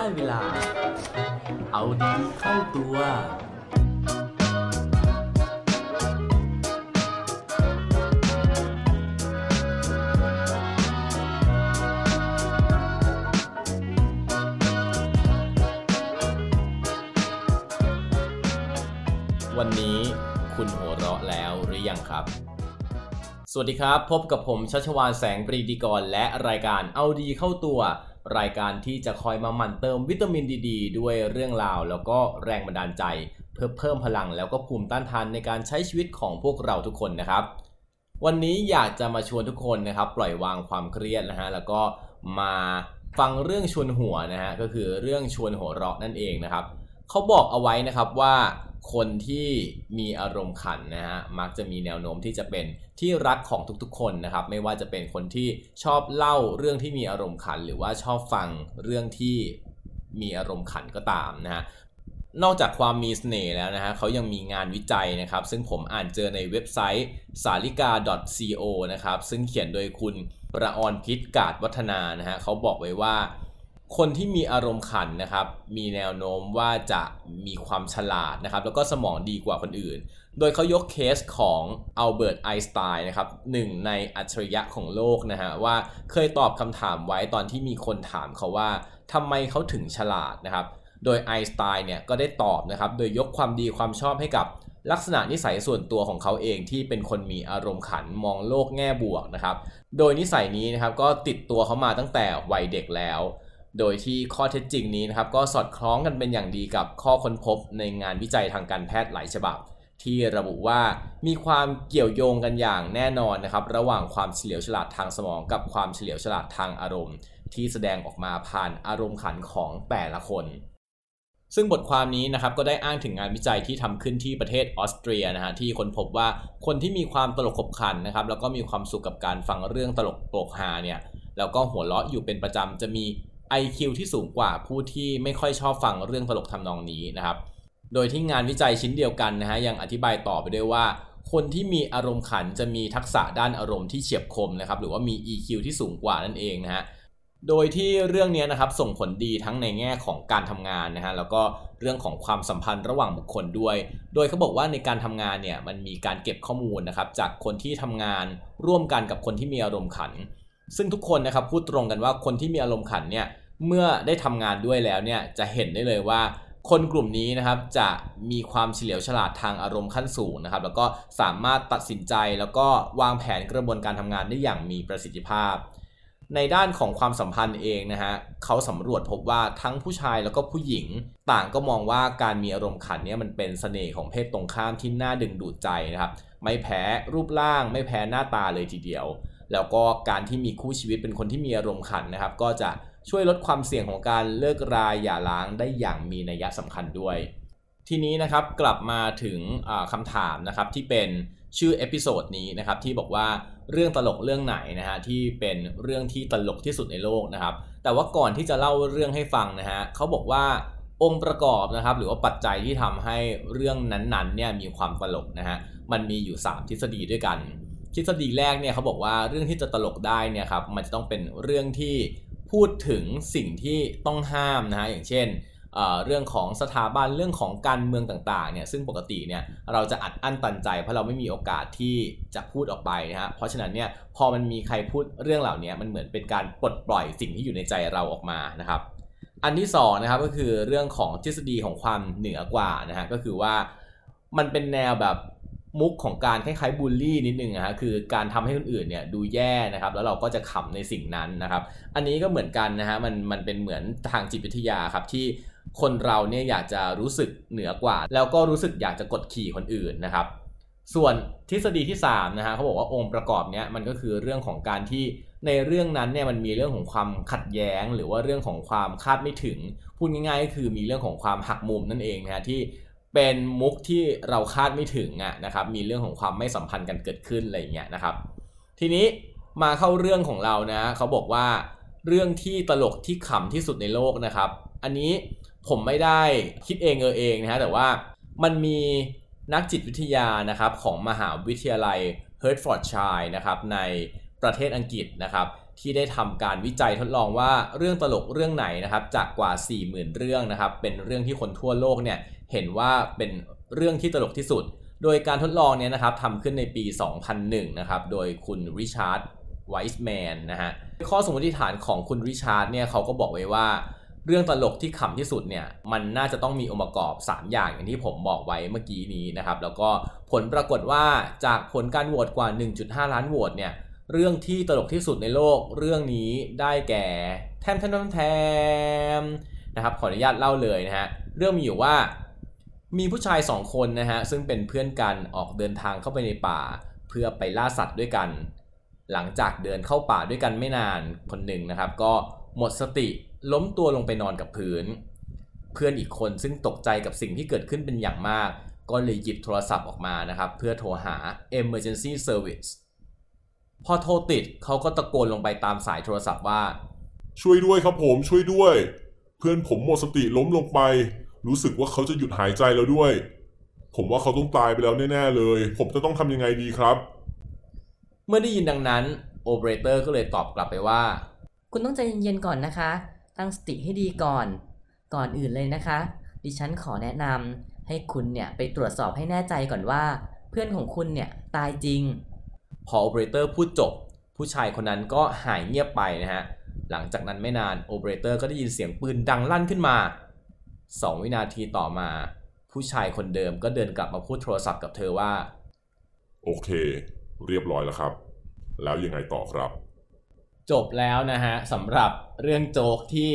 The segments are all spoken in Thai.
ได้เวลา เอาดีเข้าตัว วันนี้คุณหัวเราะแล้วหรือยังครับสวัสดีครับ พบกับผมชัชวานแสงปรีดีกรและรายการเอาดีเข้าตัว รายการที่จะคอยมาหมั่นเติมวิตามินดีดด้วยเรื่องราว แล้วก็แรงบันดาลใจ เพื่อเพิ่มพลังแล้วก็ภูมิต้านทานในการใช้ชีวิตของพวกเราทุกคนนะครับ วันนี้อยากจะมาชวนทุกคนนะครับ ปล่อยวางความเครียดนะฮะแล้วก็มาฟังเรื่องชวนหัวนะฮะก็คือเรื่องชวนหัวเราะนั่นเองนะครับเขาบอกเอาไว้นะครับว่า คนที่มีอารมณ์ขันนะฮะมักจะมีแนวโน้มที่จะเป็นที่รักของทุกๆ คนนะครับ ไม่ว่าจะเป็นคนที่ชอบเล่าเรื่องที่มีอารมณ์ขัน หรือว่าชอบฟังเรื่องที่มีอารมณ์ขันก็ตามนะฮะนอกจากความมีเสน่ห์แล้วนะฮะเขายังมีงานวิจัยนะครับ ซึ่งผมอ่านเจอในเว็บไซต์สาลิกา .co นะครับ ซึ่งเขียนโดยคุณประออนพิษกาดวัฒนานะฮะเขาบอกไว้ว่า คนที่มีอารมณ์ขันนะครับ มีแนวโน้มว่าจะมีความฉลาดนะครับ แล้วก็สมองดีกว่าคนอื่น โดยเขายกเคสของอัลเบิร์ตไอน์สไตน์นะครับหนึ่งในอัจฉริยะของโลกนะฮะว่าเคยตอบคำถามไว้ตอนที่มีคนถามเขาว่าทำไมเขาถึงฉลาดนะครับ โดยไอน์สไตน์เนี่ยก็ได้ตอบนะครับ โดยยกความดีความชอบให้กับลักษณะนิสัยส่วนตัวของเขาเองที่เป็นคนมีอารมณ์ขันมองโลกแง่บวกนะครับ โดยนิสัยนี้นะครับก็ติดตัวเขามาตั้งแต่วัยเด็กแล้ว โดยที่ข้อเท็จจริงนี้นะครับก็สอดคล้องกันเป็นอย่างดีกับข้อค้นพบในงานวิจัยทางการแพทย์หลายฉบับ ที่ระบุว่ามีความเกี่ยวโยงกันอย่างแน่นอนนะครับระหว่างความเฉลียวฉลาดทางสมองกับความเฉลียวฉลาดทางอารมณ์ ที่แสดงออกมาผ่านอารมณ์ขันของแต่ละคน ซึ่งบทความนี้นะครับก็ได้อ้างถึงงานวิจัยที่ทำขึ้นที่ประเทศออสเตรียนะฮะที่ค้นพบว่าคนที่มีความตลกขบขันนะครับแล้วก็มีความสุขกับการฟังเรื่องตลกโปกฮาเนี่ยแล้วก็หัวเราะอยู่เป็นประจำจะมี IQ ที่สูงกว่าผู้ที่ไม่ค่อยชอบฟังเรื่องตลกทำนองนี้นะครับ โดยที่งานวิจัยชิ้นเดียวกันนะฮะยังอธิบายต่อไปด้วยว่า คนที่มีอารมณ์ขันจะมีทักษะด้านอารมณ์ที่เฉียบคมนะครับหรือว่ามี EQ ที่สูงกว่านั่นเองนะฮะโดยที่เรื่องนี้นะครับส่งผลดีทั้งในแง่ของการทำงานนะฮะแล้วก็เรื่องของความสัมพันธ์ระหว่างบุคคลด้วย โดยเขาบอกว่าในการทำงานเนี่ยมันมีการเก็บข้อมูลนะครับจากคนที่ทำงานร่วมกันกับคนที่มีอารมณ์ขัน ซึ่งทุกคนนะครับพูดตรงกันว่าคนที่มีอารมณ์ขันเนี่ย เมื่อได้ทำงานด้วยแล้วเนี่ยจะเห็นได้เลยว่าคนกลุ่มนี้นะครับจะมีความเฉลียวฉลาดทางอารมณ์ขั้นสูงนะครับ แล้วก็สามารถตัดสินใจแล้วก็วางแผนกระบวนการทำงานได้อย่างมีประสิทธิภาพ ในด้านของความสัมพันธ์เองนะฮะเขาสำรวจพบว่าทั้งผู้ชายแล้วก็ผู้หญิง ต่างก็มองว่าการมีอารมณ์ขันเนี่ยมันเป็นเสน่ห์ของเพศตรงข้ามที่น่าดึงดูดใจนะครับไม่แพ้รูปร่าง ไม่แพ้หน้าตาเลยทีเดียว แล้วก็การที่มีคู่ชีวิตเป็นคนที่มีอารมณ์ขันนะครับ ก็จะ ช่วยลดความเสี่ยงของการเลิกราหย่าร้างได้อย่างมีนัยสำคัญด้วย ทีนี้นะครับกลับมาถึงคำถามนะครับที่เป็นชื่อ episode นี้นะครับที่บอกว่าเรื่องตลกเรื่องไหนนะฮะที่เป็นเรื่องที่ตลกที่สุดในโลกนะครับ แต่ว่าก่อนที่จะเล่าเรื่องให้ฟังนะฮะเขาบอกว่าองค์ประกอบนะครับหรือว่าปัจจัยที่ทำให้เรื่องนั้นๆเนี่ยมีความตลกนะฮะมันมีอยู่ 3 ทฤษฎีด้วยกัน ทฤษฎีแรกเนี่ยเขาบอกว่าเรื่องที่จะตลกได้เนี่ยครับมันจะต้องเป็นเรื่องที่ พูดถึงสิ่งที่ต้องห้ามนะฮะอย่างเช่นเรื่องของสถาบันเรื่องของการเมืองต่างๆเนี่ยซึ่งปกติเนี่ยเราจะอัดอั้นตันใจ เพราะเราไม่มีโอกาสที่จะพูดออกไปนะฮะเพราะฉะนั้นเนี่ยพอมันมีใครพูดเรื่องเหล่านี้มันเหมือนเป็นการปลดปล่อยสิ่งที่อยู่ในใจเราออกมานะครับอันที่2นะครับก็คือเรื่องของทฤษฎีของความเหนือกว่านะฮะก็คือว่ามันเป็นแนวแบบ มุกของการคล้ายๆบูลลี่นิดนึงนะฮะคือการทำให้คนอื่นเนี่ยดูแย่นะครับ แล้วเราก็จะขำในสิ่งนั้นนะครับ อันนี้ก็เหมือนกันนะฮะมันมันเป็นเหมือนทางจิตวิทยาครับที่คนเราเนี่ยอยากจะรู้สึกเหนือกว่า แล้วก็รู้สึกอยากจะกดขี่คนอื่นนะครับ ส่วนทฤษฎีที่3นะฮะเขาบอกว่าองค์ประกอบเนี้ยมันก็คือเรื่องของการที่ในเรื่องนั้นเนี่ยมันมีเรื่องของความขัดแย้ง หรือว่าเรื่องของความคาดไม่ถึงพูดง่ายๆก็คือมีเรื่องของความหักมุมนั่นเองนะฮะที่ เป็นมุกที่เราคาดไม่ถึงอะนะครับ มีเรื่องของความไม่สัมพันธ์กันเกิดขึ้นอะไรเงี้ยนะครับ ทีนี้มาเข้าเรื่องของเรานะเขาบอกว่าเรื่องที่ตลกที่ขำที่สุดในโลกนะครับ อันนี้ผมไม่ได้คิดเองเออเองนะฮะแต่ว่ามันมีนักจิตวิทยานะครับของมหาวิทยาลัยเฮิร์ตฟอร์ดชัยนะครับในประเทศอังกฤษนะครับ ที่ได้ทำการวิจัยทดลองว่าเรื่องตลกเรื่องไหนนะครับ จากกว่า 40,000 เรื่องนะครับ เป็นเรื่องที่คนทั่วโลกเนี่ย เห็นว่าเป็นเรื่องที่ตลกที่สุด โดยการทดลองเนี่ยนะครับทำขึ้นในปี 2001 นะครับ โดยคุณริชาร์ดไวส์แมนนะฮะข้อสมมติฐานของคุณริชาร์ดเนี่ยเขาก็บอกไว้ว่า เรื่องตลกที่ขำที่สุดเนี่ยมันน่าจะต้องมีองค์ประกอบ 3 อย่างอย่างที่ผมบอกไว้เมื่อกี้นี้นะครับ แล้วก็ผลปรากฏว่าจากผลการโหวตกว่า 1.5 ล้านโหวตเนี่ยเรื่องที่ตลกที่สุดในโลกเรื่องนี้ได้แก่แทมแทมแทมนะครับขออนุญาตเล่าเลยนะฮะเรื่องมีอยู่ว่า มีผู้ชายสองคนนะฮะซึ่งเป็นเพื่อนกันออกเดินทางเข้าไปในป่า เพื่อไปล่าสัตว์ด้วยกัน หลังจากเดินเข้าป่าด้วยกันไม่นานคนหนึ่งนะครับ ก็หมดสติล้มตัวลงไปนอนกับพื้น เพื่อนอีกคนซึ่งตกใจกับสิ่งที่เกิดขึ้นเป็นอย่างมาก ก็เลยหยิบโทรศัพท์ออกมานะครับ เพื่อโทรหา emergency service พอโทรติดเขาก็ตะโกนลงไปตามสายโทรศัพท์ว่า ช่วยด้วยครับผมช่วยด้วย เพื่อนผมหมดสติล้มลงไป รู้สึกว่าเขาจะหยุดหายใจแล้วด้วย ผมว่าเขาต้องตายไปแล้วแน่ๆเลย ผมจะต้องทำยังไงดีครับ เมื่อได้ยินดังนั้นโอเปอเรเตอร์ก็เลยตอบกลับไปว่า คุณต้องใจเย็นๆก่อนนะคะ ตั้งสติให้ดีก่อน ก่อนอื่นเลยนะคะ ดิฉันขอแนะนำให้คุณเนี่ยไปตรวจสอบให้แน่ใจก่อนว่า เพื่อนของคุณเนี่ยตายจริง พอโอเปอเรเตอร์พูดจบ ผู้ชายคนนั้นก็หายเงียบไปนะฮะหลังจากนั้นไม่นานโอเปอเรเตอร์ก็ได้ยินเสียงปืนดังลั่นขึ้นมา 2 วินาทีต่อมา ผู้ชายคนเดิมก็เดินกลับมาพูดโทรศัพท์กับเธอว่า โอเค เรียบร้อยแล้วครับ แล้วยังไงต่อครับ จบแล้วนะฮะสำหรับเรื่องโจ๊กที่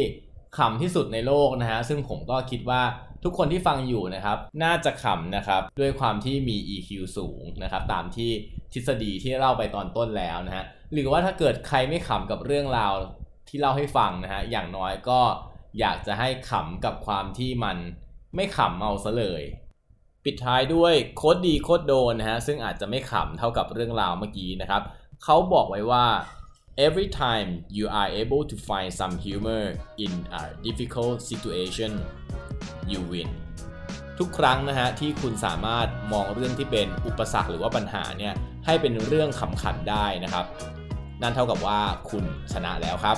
ขำที่สุดในโลกนะฮะซึ่งผมก็คิดว่าทุกคนที่ฟังอยู่นะครับ น่าจะขำนะครับ ด้วยความที่มี EQ สูงนะครับ ตามที่ทฤษฎีที่เล่าไปตอนต้นแล้วนะฮะหรือว่าถ้าเกิดใครไม่ขำกับเรื่องราวที่เล่าให้ฟังนะฮะอย่างน้อยก็ อยากจะให้ขำกับความที่มันไม่ขำเอาซะเลย ปิดท้ายด้วยโคดดีโคดโดนนะฮะซึ่งอาจจะไม่ขำเท่ากับเรื่องราวเมื่อกี้นะครับเขาบอกไว้ว่า every time you are able to find some humor in a difficult situation you win ทุกครั้งนะฮะที่คุณสามารถมองเรื่องที่เป็นอุปสรรคหรือว่าปัญหาเนี่ยให้เป็นเรื่องขำขันได้นะครับ นั่นเท่ากับว่าคุณชนะแล้วครับ